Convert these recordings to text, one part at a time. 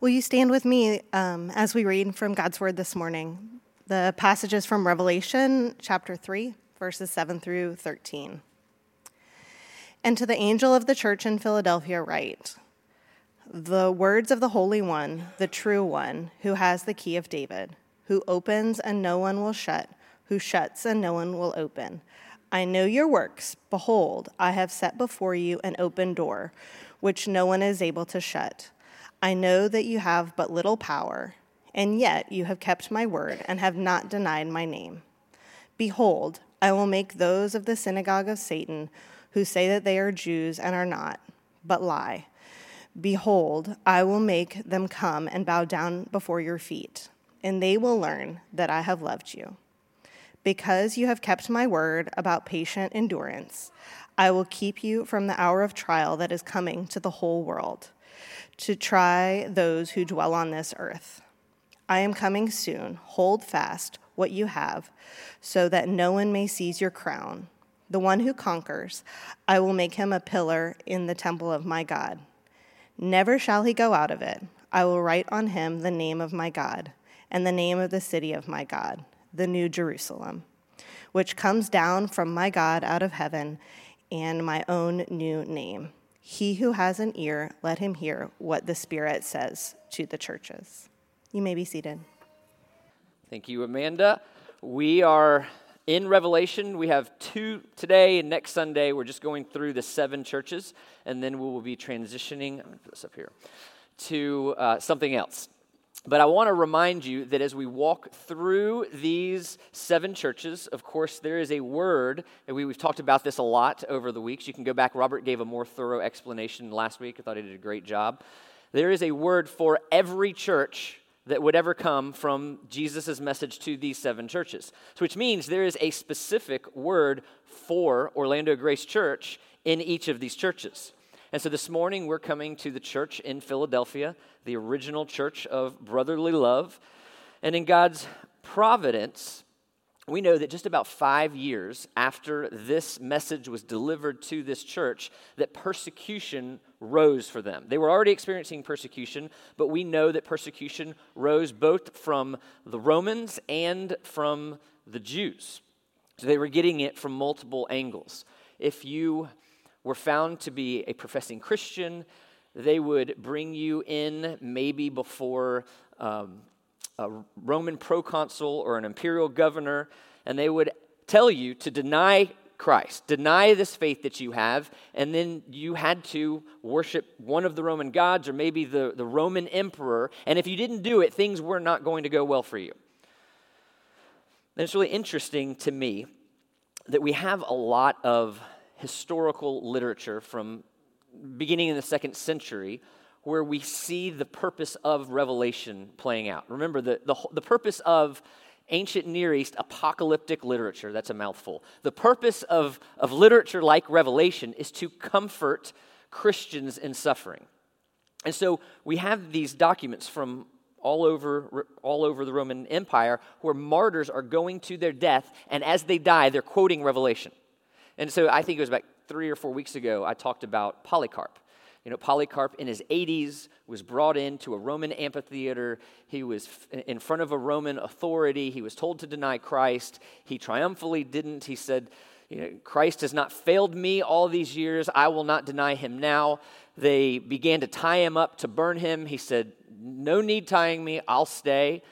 Will you stand with me um, as we read from God's Word this morning? The passages from Revelation chapter 3, verses 7 through 13. And to the angel of the church in Philadelphia, write The words of the Holy One, the true One, who has the key of David, who opens and no one will shut, who shuts and no one will open. I know your works. Behold, I have set before you an open door, which no one is able to shut. I know that you have but little power, and yet you have kept my word and have not denied my name. Behold, I will make those of the synagogue of Satan who say that they are Jews and are not, but lie. Behold, I will make them come and bow down before your feet, and they will learn that I have loved you. Because you have kept my word about patient endurance, I will keep you from the hour of trial that is coming to the whole world to try those who dwell on this earth. I am coming soon. Hold fast what you have, so that no one may seize your crown. The one who conquers, I will make him a pillar in the temple of my God. Never shall he go out of it. I will write on him the name of my God, and the name of the city of my God, the New Jerusalem, which comes down from my God out of heaven, and my own new name he who has an ear, let him hear what the Spirit says to the churches. You may be seated. Thank you, Amanda. We are in Revelation. We have two today and next Sunday. We're just going through the seven churches, and then we will be transitioning. I'm going to put this up here to uh, something else. But I want to remind you that as we walk through these seven churches, of course, there is a word, and we, have talked about this a lot over the weeks. You can go back. Robert gave a more thorough explanation last week. I thought he did a great job. There is a word for every church that would ever come from Jesus' message to these seven churches. Which means there is a specific word for Orlando Grace Church in each of these churches. And so this morning we're coming to the church in Philadelphia, the original church of brotherly love. And in God's providence, we know that just about five years after this message was delivered to this church, that persecution rose for them. They were already experiencing persecution, but we know that persecution rose both from the Romans and from the Jews. So they were getting it from multiple angles. If you were found to be a professing Christian, they would bring you in maybe before um, a Roman proconsul or an imperial governor, and they would tell you to deny Christ, deny this faith that you have, and then you had to worship one of the Roman gods or maybe the, the Roman emperor. And if you didn't do it, things were not going to go well for you. And it's really interesting to me that we have a lot of historical literature from beginning in the second century where we see the purpose of Revelation playing out. Remember, the, the, the purpose of ancient Near East apocalyptic literature, that's a mouthful. The purpose of, of literature like Revelation is to comfort Christians in suffering. And so we have these documents from all over, all over the Roman Empire where martyrs are going to their death, and as they die, they're quoting Revelation. And so I think it was about three or four weeks ago, I talked about Polycarp. You know, Polycarp in his 80s was brought into a Roman amphitheater. He was in front of a Roman authority. He was told to deny Christ. He triumphantly didn't. He said, you know, Christ has not failed me all these years. I will not deny him now. They began to tie him up to burn him. He said, No need tying me, I'll stay.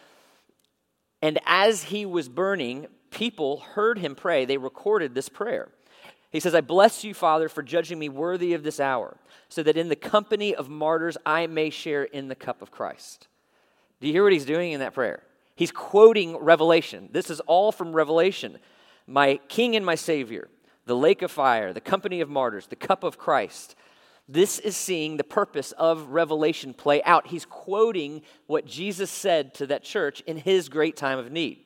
And as he was burning, people heard him pray. They recorded this prayer. He says, I bless you, Father, for judging me worthy of this hour, so that in the company of martyrs I may share in the cup of Christ. Do you hear what he's doing in that prayer? He's quoting Revelation. This is all from Revelation. My King and my Savior, the lake of fire, the company of martyrs, the cup of Christ. This is seeing the purpose of Revelation play out. He's quoting what Jesus said to that church in his great time of need.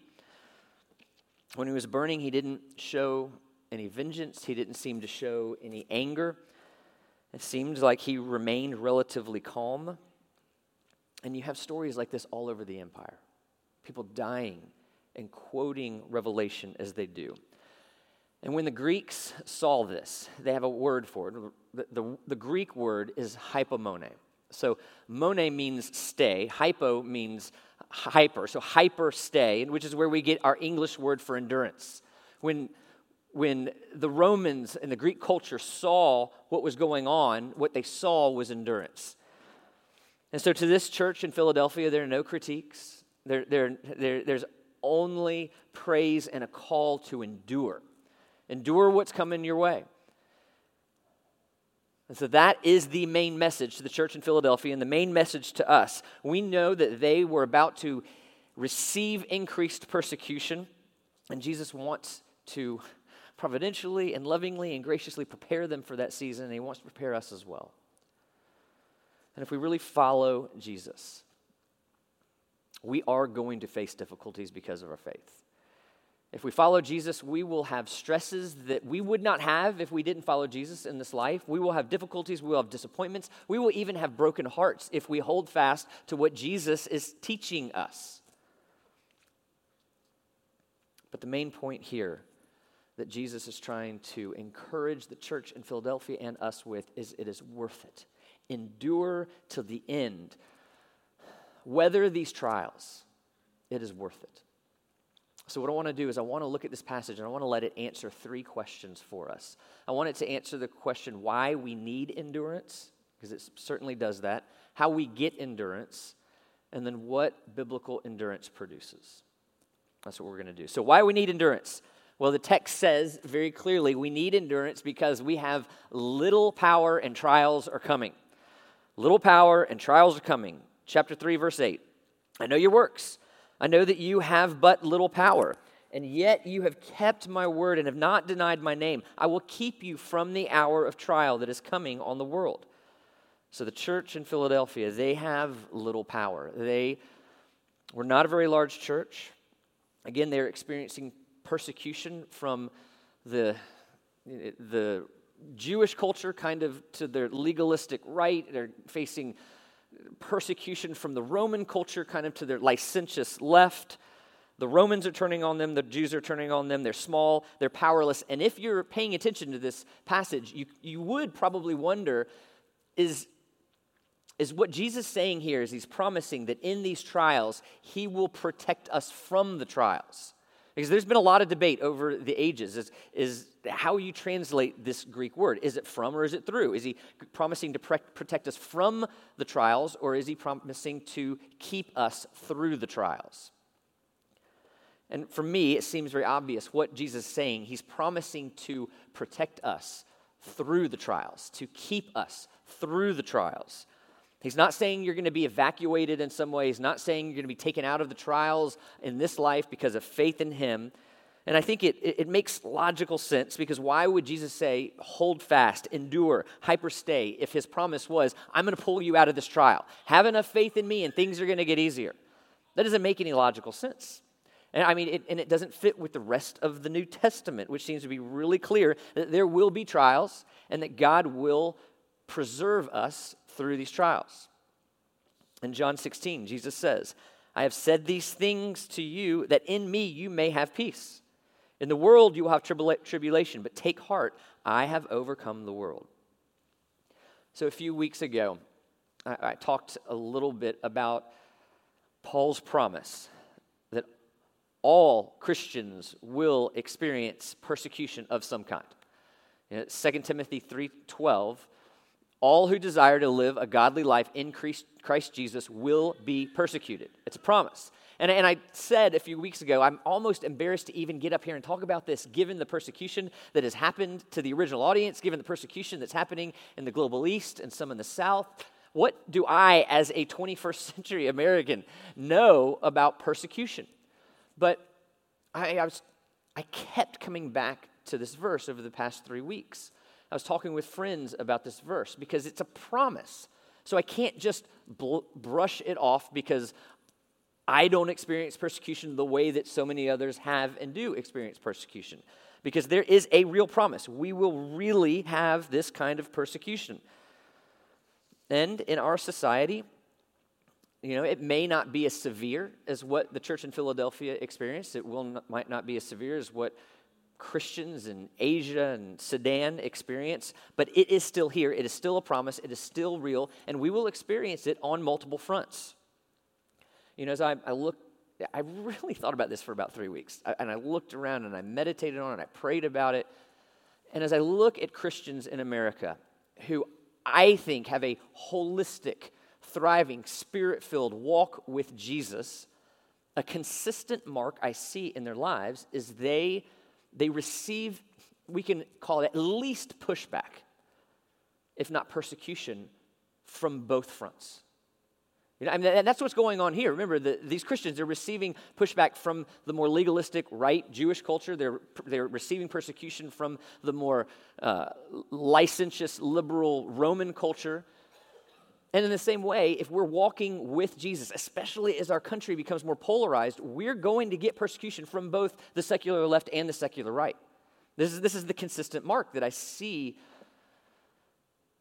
When he was burning, he didn't show any vengeance. He didn't seem to show any anger. It seemed like he remained relatively calm. And you have stories like this all over the empire people dying and quoting Revelation as they do. And when the Greeks saw this, they have a word for it. The, the, the Greek word is hypomone. So, mone means stay, hypo means hyper. So, hyper stay, which is where we get our English word for endurance. When, when the Romans and the Greek culture saw what was going on, what they saw was endurance. And so, to this church in Philadelphia, there are no critiques. There, there, there, there's only praise and a call to endure. Endure what's coming your way. And so that is the main message to the church in Philadelphia and the main message to us. We know that they were about to receive increased persecution, and Jesus wants to providentially and lovingly and graciously prepare them for that season, and He wants to prepare us as well. And if we really follow Jesus, we are going to face difficulties because of our faith. If we follow Jesus, we will have stresses that we would not have if we didn't follow Jesus in this life. We will have difficulties, we will have disappointments, we will even have broken hearts if we hold fast to what Jesus is teaching us. But the main point here that Jesus is trying to encourage the church in Philadelphia and us with is it is worth it. Endure to the end. Weather these trials, it is worth it. So, what I want to do is, I want to look at this passage and I want to let it answer three questions for us. I want it to answer the question why we need endurance, because it certainly does that, how we get endurance, and then what biblical endurance produces. That's what we're going to do. So, why we need endurance? Well, the text says very clearly we need endurance because we have little power and trials are coming. Little power and trials are coming. Chapter 3, verse 8. I know your works I know that you have but little power, and yet you have kept my word and have not denied my name. I will keep you from the hour of trial that is coming on the world. So, the church in Philadelphia, they have little power. They were not a very large church. Again, they're experiencing persecution from the, the Jewish culture, kind of to their legalistic right. They're facing persecution from the Roman culture kind of to their licentious left. The Romans are turning on them, the Jews are turning on them. They're small, they're powerless. And if you're paying attention to this passage, you, you would probably wonder is, is what Jesus saying here is he's promising that in these trials, he will protect us from the trials. Because there's been a lot of debate over the ages is, is how you translate this Greek word. Is it from or is it through? Is he promising to pre- protect us from the trials or is he promising to keep us through the trials? And for me, it seems very obvious what Jesus is saying. He's promising to protect us through the trials, to keep us through the trials. He's not saying you're going to be evacuated in some way. He's not saying you're going to be taken out of the trials in this life because of faith in Him. And I think it, it, makes logical sense because why would Jesus say, hold fast, endure, hyperstay, if his promise was, I'm going to pull you out of this trial? Have enough faith in me and things are going to get easier. That doesn't make any logical sense. And I mean, it, and it doesn't fit with the rest of the New Testament, which seems to be really clear that there will be trials and that God will preserve us through these trials. In John 16, Jesus says, I have said these things to you that in me you may have peace. In the world you will have tribula- tribulation, but take heart, I have overcome the world. So a few weeks ago, I, I talked a little bit about Paul's promise that all Christians will experience persecution of some kind. You know, 2 Timothy 3:12 all who desire to live a godly life in Christ Jesus will be persecuted. It's a promise. And, and I said a few weeks ago, I'm almost embarrassed to even get up here and talk about this, given the persecution that has happened to the original audience, given the persecution that's happening in the global east and some in the south. What do I, as a 21st century American, know about persecution? But I, I, was, I kept coming back to this verse over the past three weeks. I was talking with friends about this verse because it's a promise. So I can't just bl- brush it off because I don't experience persecution the way that so many others have and do experience persecution. Because there is a real promise. We will really have this kind of persecution. And in our society, you know, it may not be as severe as what the church in Philadelphia experienced. It will not, might not be as severe as what Christians in Asia and Sudan experience, but it is still here. It is still a promise. It is still real, and we will experience it on multiple fronts. You know, as I, I look, I really thought about this for about three weeks, and I looked around and I meditated on it, I prayed about it. And as I look at Christians in America who I think have a holistic, thriving, spirit filled walk with Jesus, a consistent mark I see in their lives is they, they receive, we can call it at least pushback, if not persecution, from both fronts. You know, I mean, that's what's going on here. Remember, the, these Christians are receiving pushback from the more legalistic, right Jewish culture. They're, they're receiving persecution from the more uh, licentious, liberal Roman culture. And in the same way, if we're walking with Jesus, especially as our country becomes more polarized, we're going to get persecution from both the secular left and the secular right. This is, this is the consistent mark that I see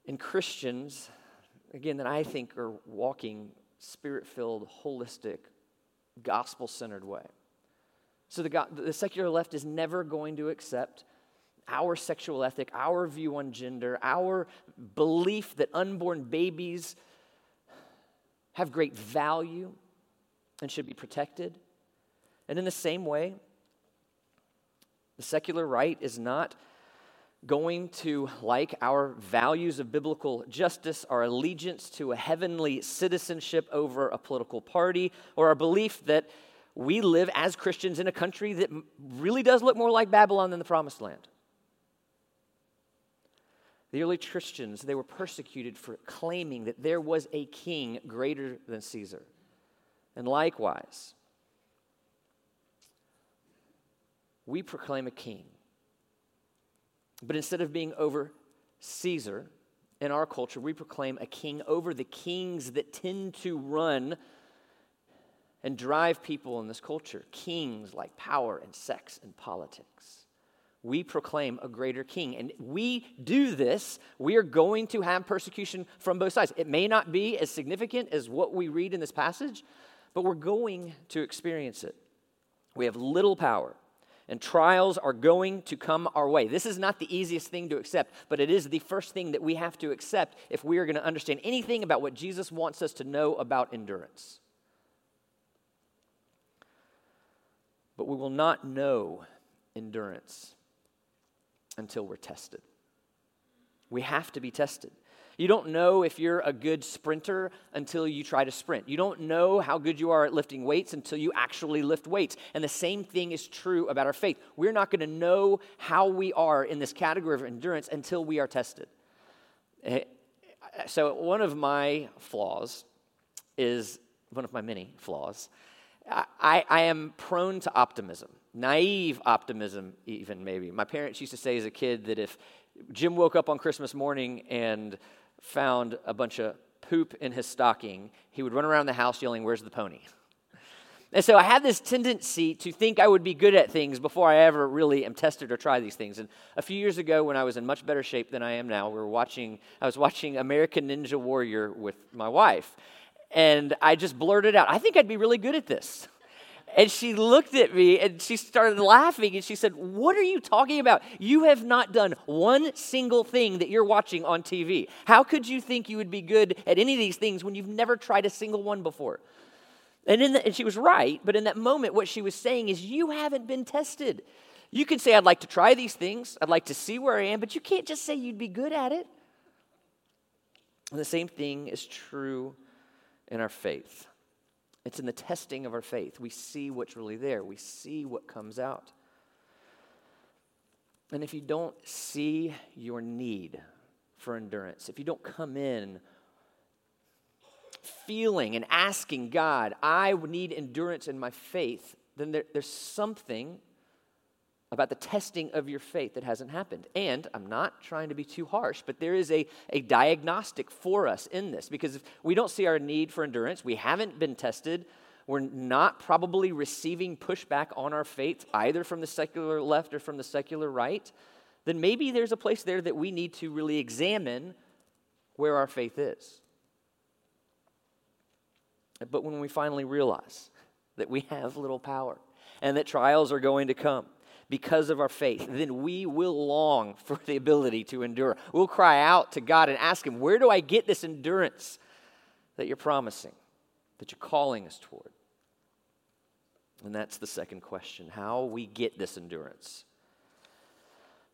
in Christians, again, that I think are walking spirit filled, holistic, gospel centered way. So the, the secular left is never going to accept our sexual ethic, our view on gender, our belief that unborn babies have great value and should be protected. And in the same way, the secular right is not going to like our values of biblical justice, our allegiance to a heavenly citizenship over a political party, or our belief that we live as Christians in a country that really does look more like Babylon than the promised land. The early Christians, they were persecuted for claiming that there was a king greater than Caesar. And likewise, we proclaim a king. But instead of being over Caesar in our culture, we proclaim a king over the kings that tend to run and drive people in this culture. Kings like power and sex and politics we proclaim a greater king. And we do this, we are going to have persecution from both sides. It may not be as significant as what we read in this passage, but we're going to experience it. We have little power, and trials are going to come our way. This is not the easiest thing to accept, but it is the first thing that we have to accept if we are going to understand anything about what Jesus wants us to know about endurance. But we will not know endurance until we're tested. We have to be tested. You don't know if you're a good sprinter until you try to sprint. You don't know how good you are at lifting weights until you actually lift weights. And the same thing is true about our faith. We're not going to know how we are in this category of endurance until we are tested. Eh, so, one of my flaws is one of my many flaws. I, I am prone to optimism naive optimism, even maybe. My parents used to say as a kid that if Jim woke up on Christmas morning and found a bunch of poop in his stocking, he would run around the house yelling, Where's the pony? And so I had this tendency to think I would be good at things before I ever really am tested or try these things. And a few years ago, when I was in much better shape than I am now, we were watching, I was watching American Ninja Warrior with my wife. And I just blurted out, I think I'd be really good at this. And she looked at me and she started laughing and she said, What are you talking about? You have not done one single thing that you're watching on TV. How could you think you would be good at any of these things when you've never tried a single one before? And, in the, and she was right, but in that moment, what she was saying is, You haven't been tested. You can say, I'd like to try these things, I'd like to see where I am, but you can't just say you'd be good at it. And the same thing is true in our faith. It's in the testing of our faith. We see what's really there, we see what comes out. And if you don't see your need for endurance, if you don't come in feeling and asking God, I need endurance in my faith, then there, there's something about the testing of your faith that hasn't happened. And I'm not trying to be too harsh, but there is a, a diagnostic for us in this because if we don't see our need for endurance, we haven't been tested, we're not probably receiving pushback on our faith either from the secular left or from the secular right, then maybe there's a place there that we need to really examine where our faith is. But when we finally realize that we have little power and that trials are going to come, because of our faith, then we will long for the ability to endure. We'll cry out to God and ask Him, Where do I get this endurance that you're promising, that you're calling us toward? And that's the second question how we get this endurance.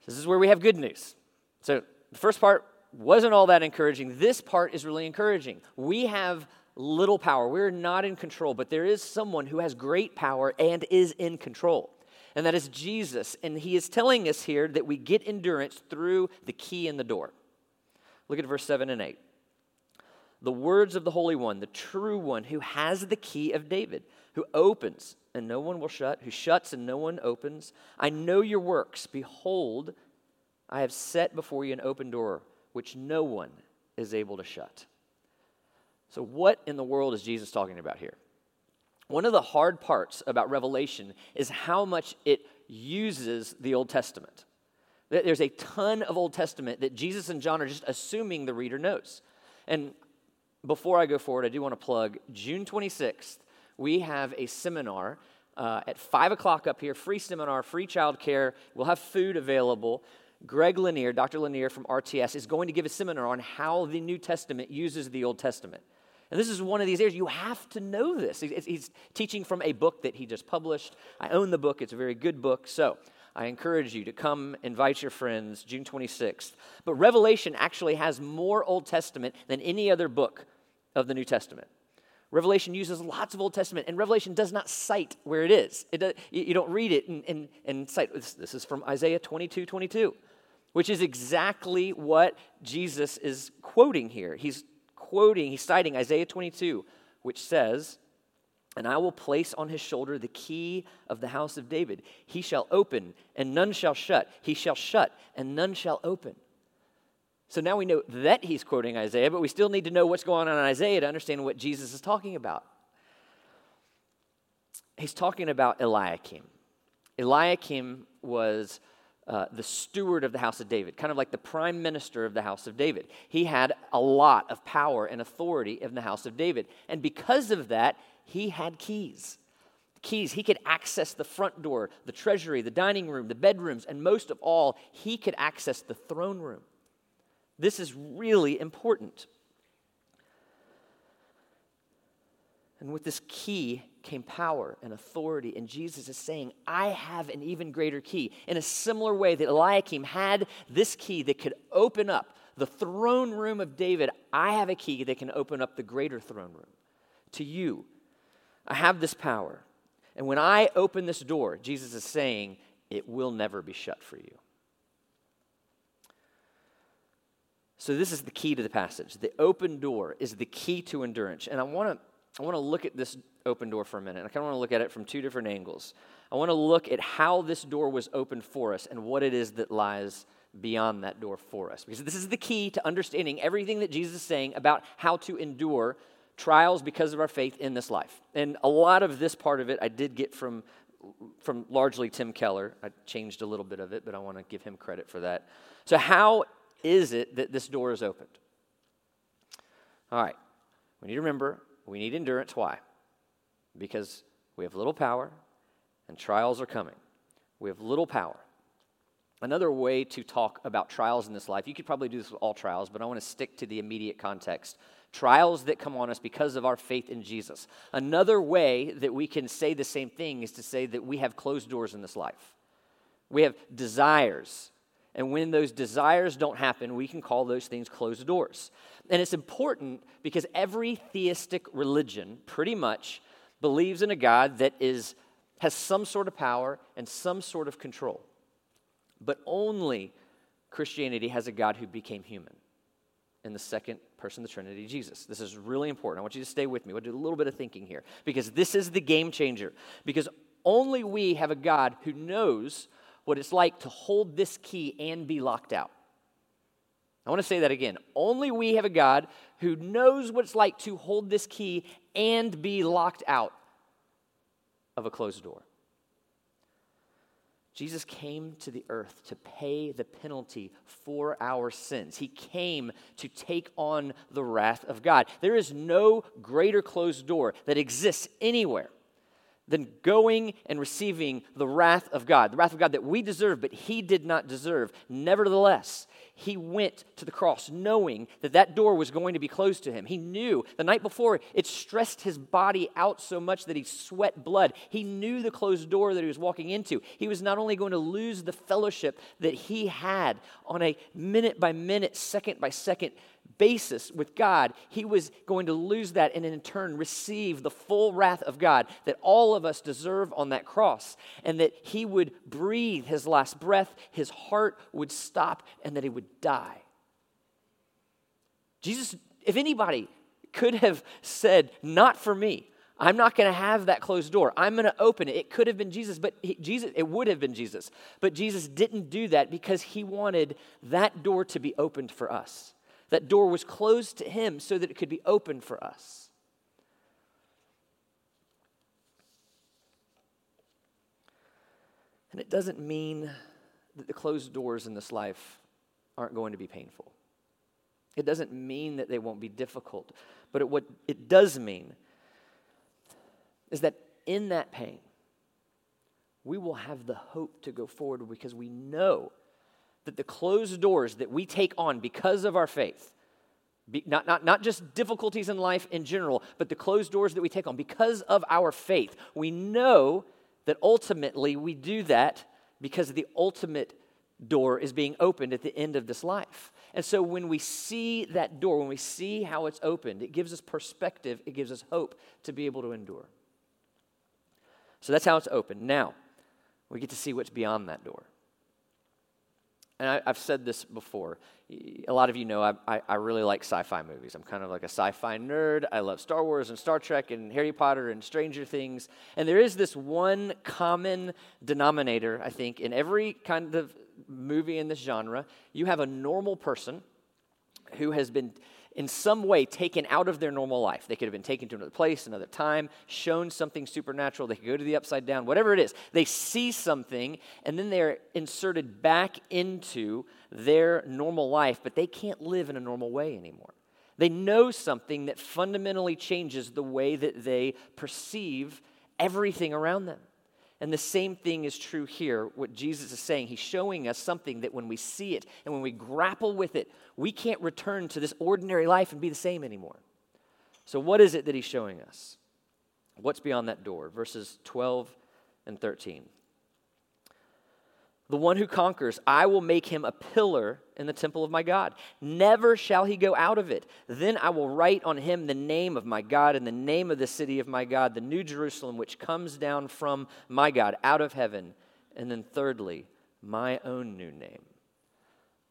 This is where we have good news. So, the first part wasn't all that encouraging. This part is really encouraging. We have little power. We're not in control, but there is someone who has great power and is in control. And that is Jesus. And he is telling us here that we get endurance through the key in the door. Look at verse 7 and 8. The words of the Holy One, the true one, who has the key of David, who opens and no one will shut, who shuts and no one opens. I know your works. Behold, I have set before you an open door which no one is able to shut. So, what in the world is Jesus talking about here? One of the hard parts about Revelation is how much it uses the Old Testament. There's a ton of Old Testament that Jesus and John are just assuming the reader knows. And before I go forward, I do want to plug June 26th, we have a seminar uh, at 5 o'clock up here, free seminar, free childcare. We'll have food available. Greg Lanier, Dr. Lanier from RTS, is going to give a seminar on how the New Testament uses the Old Testament. And this is one of these areas you have to know this. He's teaching from a book that he just published. I own the book, it's a very good book. So I encourage you to come invite your friends June 26th. But Revelation actually has more Old Testament than any other book of the New Testament. Revelation uses lots of Old Testament, and Revelation does not cite where it is. It does, you don't read it and, and, and cite. This, is from Isaiah 22 22, which is exactly what Jesus is quoting here. He's quoting, he's citing Isaiah 22, which says, And I will place on his shoulder the key of the house of David. He shall open, and none shall shut. He shall shut, and none shall open. So now we know that he's quoting Isaiah, but we still need to know what's going on in Isaiah to understand what Jesus is talking about. He's talking about Eliakim. Eliakim was uh, the steward of the house of David, kind of like the prime minister of the house of David. He had a lot of power and authority in the house of David. And because of that, he had keys. Keys, he could access the front door, the treasury, the dining room, the bedrooms, and most of all, he could access the throne room. This is really important. And with this key came power and authority. And Jesus is saying, I have an even greater key. In a similar way that Eliakim had this key that could open up the throne room of David, I have a key that can open up the greater throne room. To you, I have this power. And when I open this door, Jesus is saying, it will never be shut for you. So, this is the key to the passage. The open door is the key to endurance. And I want to I want to look at this open door for a minute. I kind of want to look at it from two different angles. I want to look at how this door was opened for us and what it is that lies beyond that door for us. Because this is the key to understanding everything that Jesus is saying about how to endure trials because of our faith in this life. And a lot of this part of it I did get from from largely Tim Keller. I changed a little bit of it, but I want to give him credit for that. So how is it that this door is opened? All right. We need to remember we need endurance. Why? Because we have little power and trials are coming. We have little power. Another way to talk about trials in this life, you could probably do this with all trials, but I want to stick to the immediate context. Trials that come on us because of our faith in Jesus. Another way that we can say the same thing is to say that we have closed doors in this life. We have desires. And when those desires don't happen, we can call those things closed doors. And it's important because every theistic religion pretty much believes in a God that is, has some sort of power and some sort of control. But only Christianity has a God who became human in the second person of the Trinity, Jesus. This is really important. I want you to stay with me. We'll do a little bit of thinking here because this is the game changer. Because only we have a God who knows what it's like to hold this key and be locked out. I want to say that again. Only we have a God who knows what it's like to hold this key and be locked out of a closed door. Jesus came to the earth to pay the penalty for our sins. He came to take on the wrath of God. There is no greater closed door that exists anywhere than going and receiving the wrath of God, the wrath of God that we deserve, but he did not deserve. Nevertheless, he went to the cross knowing that that door was going to be closed to him. He knew the night before it stressed his body out so much that he sweat blood. He knew the closed door that he was walking into. He was not only going to lose the fellowship that he had on a minute by minute, second by second basis with God, he was going to lose that and in turn receive the full wrath of God that all of us deserve on that cross. And that he would breathe his last breath, his heart would stop, and that he would die. Jesus, if anybody could have said, Not for me. I'm not going to have that closed door. I'm going to open it. It could have been Jesus, but he, Jesus it would have been Jesus. But Jesus didn't do that because he wanted that door to be opened for us. That door was closed to him so that it could be opened for us. And it doesn't mean that the closed doors in this life aren't going to be painful. It doesn't mean that they won't be difficult. But it, what it does mean is that in that pain, we will have the hope to go forward because we know that the closed doors that we take on because of our faith, be, not, not, not just difficulties in life in general, but the closed doors that we take on because of our faith, we know that ultimately we do that because the ultimate door is being opened at the end of this life. And so when we see that door, when we see how it's opened, it gives us perspective, it gives us hope to be able to endure. So that's how it's opened. Now, we get to see what's beyond that door and I, have said this before. A lot of you know I, I, I really like sci fi movies. I'm kind of like a sci fi nerd. I love Star Wars and Star Trek and Harry Potter and Stranger Things. And there is this one common denominator, I think, in every kind of movie in this genre. You have a normal person who has been in some way taken out of their normal life. They could have been taken to another place, another time, shown something supernatural. They could go to the upside down, whatever it is. They see something, and then they're inserted back into their normal life, but they can't live in a normal way anymore. They know something that fundamentally changes the way that they perceive everything around them. And the same thing is true here, what Jesus is saying. He's showing us something that when we see it and when we grapple with it, we can't return to this ordinary life and be the same anymore. So, what is it that he's showing us? What's beyond that door? Verses 12 and 13. The one who conquers, I will make him a pillar in the temple of my God. Never shall he go out of it. Then I will write on him the name of my God and the name of the city of my God, the new Jerusalem, which comes down from my God out of heaven. And then, thirdly, my own new name.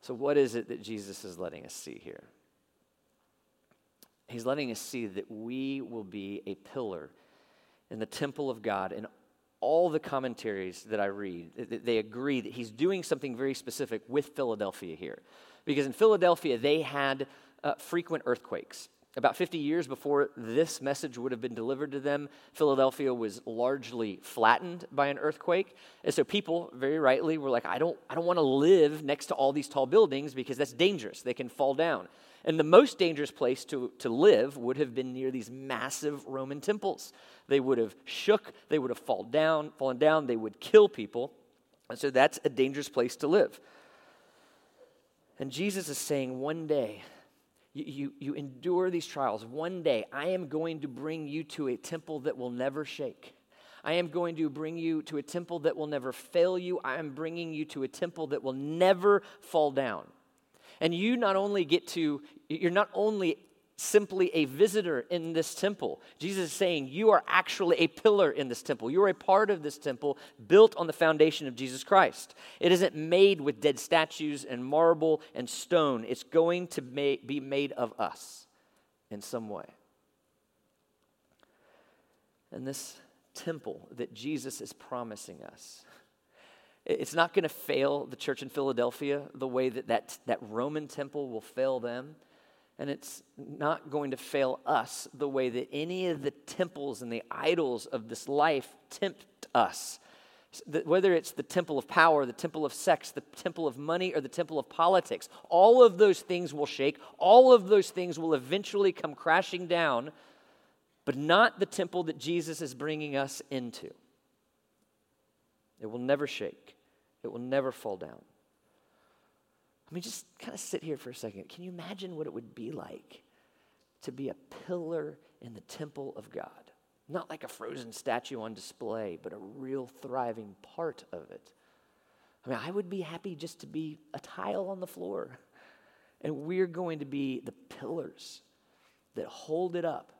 So, what is it that Jesus is letting us see here? He's letting us see that we will be a pillar in the temple of God and all the commentaries that I read, they agree that he's doing something very specific with Philadelphia here. Because in Philadelphia, they had uh, frequent earthquakes. About 50 years before this message would have been delivered to them, Philadelphia was largely flattened by an earthquake. And so people, very rightly, were like, I don't, I don't want to live next to all these tall buildings because that's dangerous. They can fall down. And the most dangerous place to, to live would have been near these massive Roman temples. They would have shook, they would have fallen down, fallen down, they would kill people. And so that's a dangerous place to live. And Jesus is saying, one day, you, you, you endure these trials. One day, I am going to bring you to a temple that will never shake. I am going to bring you to a temple that will never fail you. I am bringing you to a temple that will never fall down. And you not only get to, you're not only simply a visitor in this temple. Jesus is saying, You are actually a pillar in this temple. You are a part of this temple built on the foundation of Jesus Christ. It isn't made with dead statues and marble and stone, it's going to be made of us in some way. And this temple that Jesus is promising us it's not going to fail the church in Philadelphia the way that, that that Roman temple will fail them. And it's not going to fail us the way that any of the temples and the idols of this life tempt us. Whether it's the temple of power, the temple of sex, the temple of money, or the temple of politics, all of those things will shake. All of those things will eventually come crashing down. but not the temple that Jesus is bringing us into. It will never shake, it will never fall down. I mean, just kind of sit here for a second. Can you imagine what it would be like to be a pillar in the temple of God? Not like a frozen statue on display, but a real thriving part of it. I mean, I would be happy just to be a tile on the floor. And we're going to be the pillars that hold it up,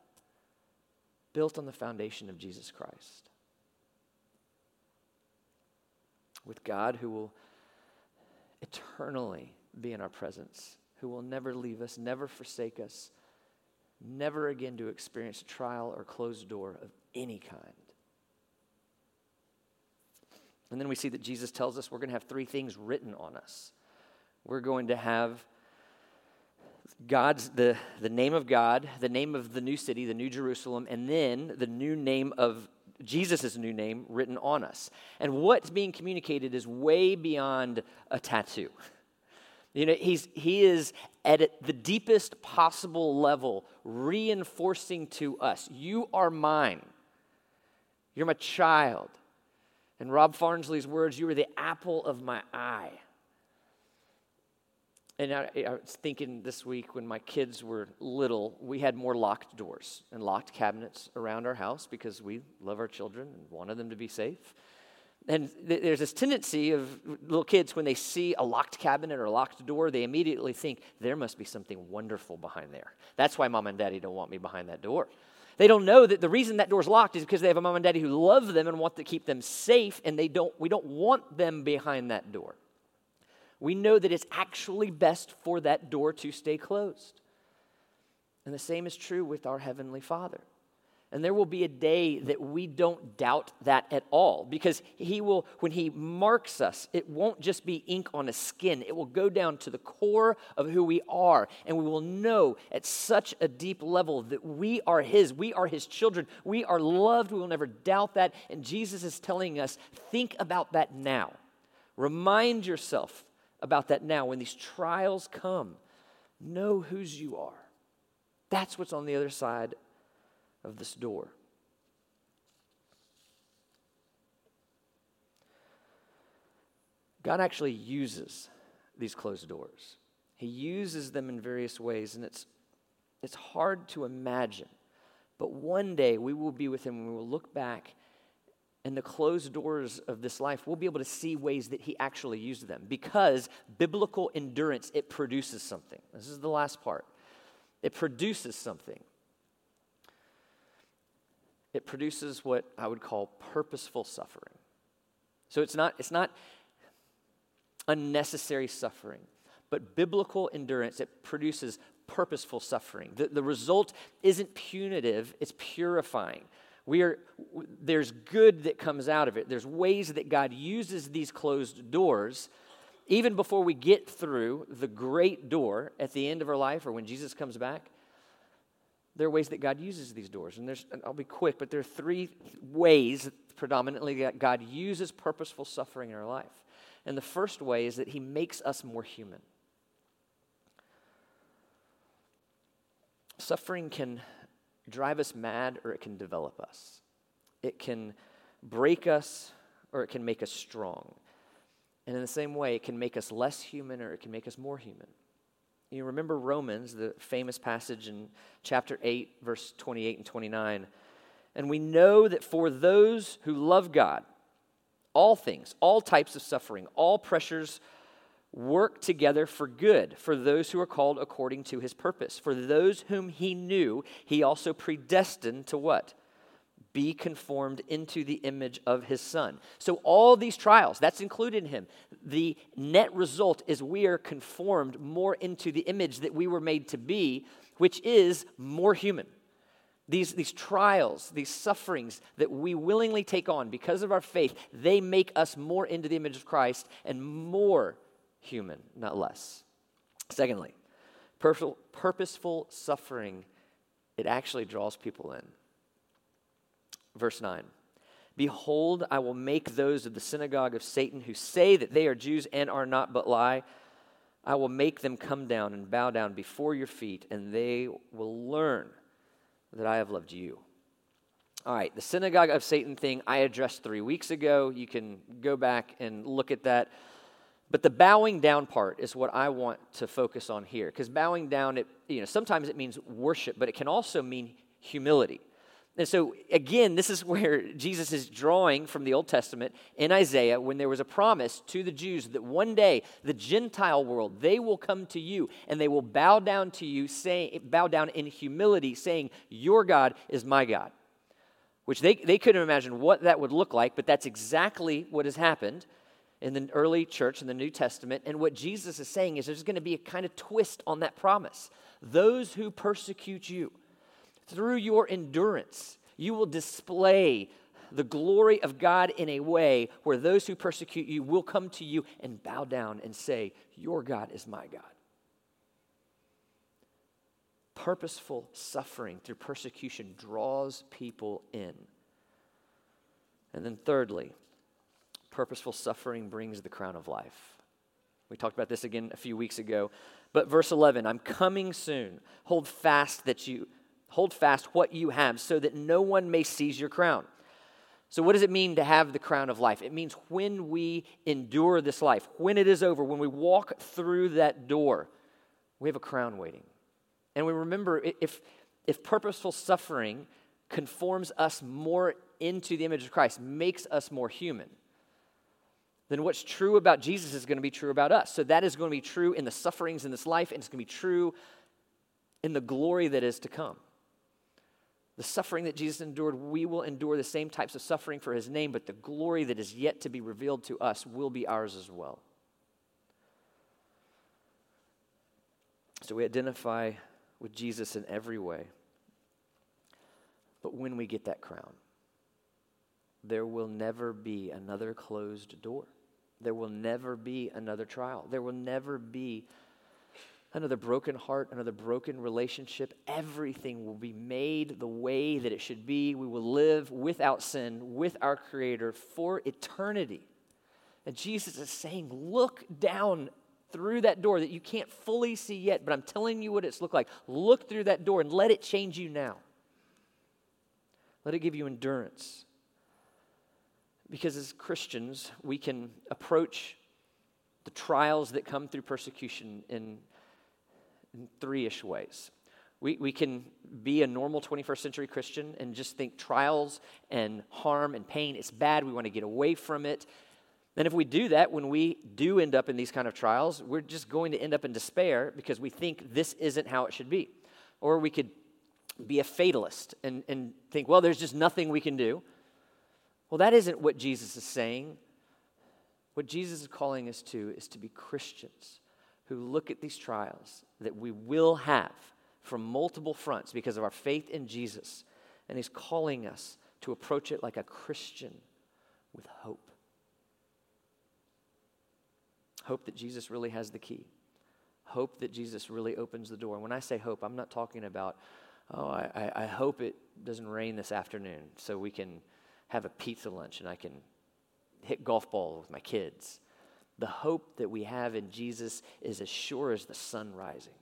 built on the foundation of Jesus Christ. With God who will eternally be in our presence, who will never leave us, never forsake us, never again to experience trial or closed door of any kind. And then we see that Jesus tells us we're going to have three things written on us. We're going to have God's the, the name of God, the name of the new city, the new Jerusalem, and then the new name of Jesus' new name written on us. And what's being communicated is way beyond a tattoo. You know, he's, he is at the deepest possible level reinforcing to us you are mine. You're my child. In Rob Farnsley's words, you are the apple of my eye. And I, I, was thinking this week when my kids were little, we had more locked doors and locked cabinets around our house because we love our children and wanted them to be safe. And th- there's this tendency of little kids, when they see a locked cabinet or a locked door, they immediately think there must be something wonderful behind there. That's why mom and daddy don't want me behind that door. They don't know that the reason that door's locked is because they have a mom and daddy who love them and want to keep them safe, and they don't, we don't want them behind that door. We know that it's actually best for that door to stay closed. And the same is true with our Heavenly Father. And there will be a day that we don't doubt that at all because he will, when he marks us, it won't just be ink on a skin. It will go down to the core of who we are. And we will know at such a deep level that we are his. We are his children. We are loved. We will never doubt that. And Jesus is telling us think about that now. Remind yourself about that now. When these trials come, know whose you are. That's what's on the other side of this door. God actually uses these closed doors. He uses them in various ways, and it's, it's hard to imagine. But one day we will be with Him and we will look back in the closed doors of this life, we'll be able to see ways that He actually used them because biblical endurance, it produces something. This is the last part. It produces something it produces what I would call purposeful suffering. So it's not, it's not unnecessary suffering, but biblical endurance, it produces purposeful suffering. The, the result isn't punitive, it's purifying. We are, there's good that comes out of it. There's ways that God uses these closed doors even before we get through the great door at the end of our life or when Jesus comes back there are ways that God uses these doors. And there's, and I'll be quick, but there are three ways predominantly that God uses purposeful suffering in our life. And the first way is that He makes us more human. Suffering can drive us mad or it can develop us. It can break us or it can make us strong. And in the same way, it can make us less human or it can make us more human. You remember Romans, the famous passage in chapter 8, verse 28 and 29. And we know that for those who love God, all things, all types of suffering, all pressures work together for good for those who are called according to his purpose. For those whom he knew, he also predestined to what? Be conformed into the image of his son. So, all these trials, that's included in him. The net result is we are conformed more into the image that we were made to be, which is more human. These, these trials, these sufferings that we willingly take on because of our faith, they make us more into the image of Christ and more human, not less. Secondly, purposeful suffering, it actually draws people in. Verse 9 Behold, I will make those of the synagogue of Satan who say that they are Jews and are not but lie. I will make them come down and bow down before your feet, and they will learn that I have loved you. All right, the synagogue of Satan thing I addressed three weeks ago. You can go back and look at that. But the bowing down part is what I want to focus on here. Because bowing down, it, you know, sometimes it means worship, but it can also mean humility. And so, again, this is where Jesus is drawing from the Old Testament in Isaiah when there was a promise to the Jews that one day the Gentile world, they will come to you and they will bow down to you, say, bow down in humility, saying, Your God is my God. Which they, they couldn't imagine what that would look like, but that's exactly what has happened in the early church in the New Testament. And what Jesus is saying is there's going to be a kind of twist on that promise. Those who persecute you, through your endurance, you will display the glory of God in a way where those who persecute you will come to you and bow down and say, Your God is my God. Purposeful suffering through persecution draws people in. And then, thirdly, purposeful suffering brings the crown of life. We talked about this again a few weeks ago. But verse 11, I'm coming soon. Hold fast that you hold fast what you have so that no one may seize your crown. So what does it mean to have the crown of life? It means when we endure this life, when it is over, when we walk through that door, we have a crown waiting. And we remember if if purposeful suffering conforms us more into the image of Christ, makes us more human then what's true about Jesus is going to be true about us. So that is going to be true in the sufferings in this life, and it's going to be true in the glory that is to come. The suffering that Jesus endured, we will endure the same types of suffering for his name, but the glory that is yet to be revealed to us will be ours as well. So we identify with Jesus in every way. But when we get that crown, there will never be another closed door. There will never be another trial. There will never be another broken heart, another broken relationship. Everything will be made the way that it should be. We will live without sin with our Creator for eternity. And Jesus is saying, Look down through that door that you can't fully see yet, but I'm telling you what it's looked like. Look through that door and let it change you now. Let it give you endurance. Because as Christians, we can approach the trials that come through persecution in, in three ish ways. We, we can be a normal 21st century Christian and just think trials and harm and pain is bad. We want to get away from it. And if we do that, when we do end up in these kind of trials, we're just going to end up in despair because we think this isn't how it should be. Or we could be a fatalist and, and think, well, there's just nothing we can do. Well, that isn't what Jesus is saying. What Jesus is calling us to is to be Christians who look at these trials that we will have from multiple fronts because of our faith in Jesus. And He's calling us to approach it like a Christian with hope. Hope that Jesus really has the key. Hope that Jesus really opens the door. And when I say hope, I'm not talking about, oh, I, I hope it doesn't rain this afternoon so we can have a pizza lunch and I can hit golf ball with my kids. The hope that we have in Jesus is as sure as the sun rising.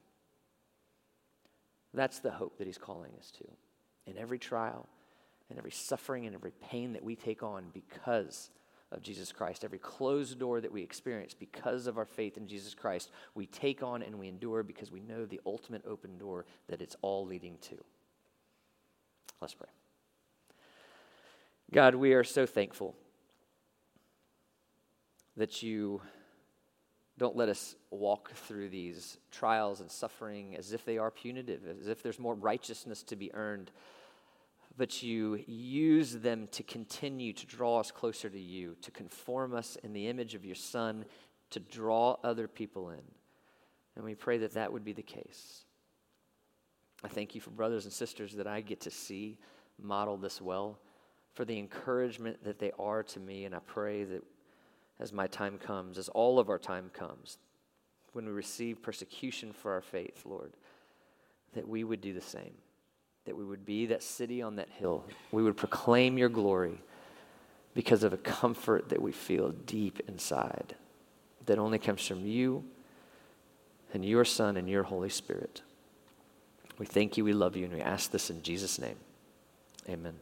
That's the hope that he's calling us to. In every trial, in every suffering, and every pain that we take on because of Jesus Christ, every closed door that we experience because of our faith in Jesus Christ, we take on and we endure because we know the ultimate open door that it's all leading to. Let's pray. God, we are so thankful that you don't let us walk through these trials and suffering as if they are punitive, as if there's more righteousness to be earned, but you use them to continue to draw us closer to you, to conform us in the image of your Son, to draw other people in. And we pray that that would be the case. I thank you for brothers and sisters that I get to see model this well for the encouragement that they are to me. And I pray that as my time comes, as all of our time comes, when we receive persecution for our faith, Lord, that we would do the same. That we would be that city on that hill. We would proclaim your glory because of a comfort that we feel deep inside that only comes from you and your Son and your Holy Spirit. We thank you, we love you, and we ask this in Jesus' name. Amen.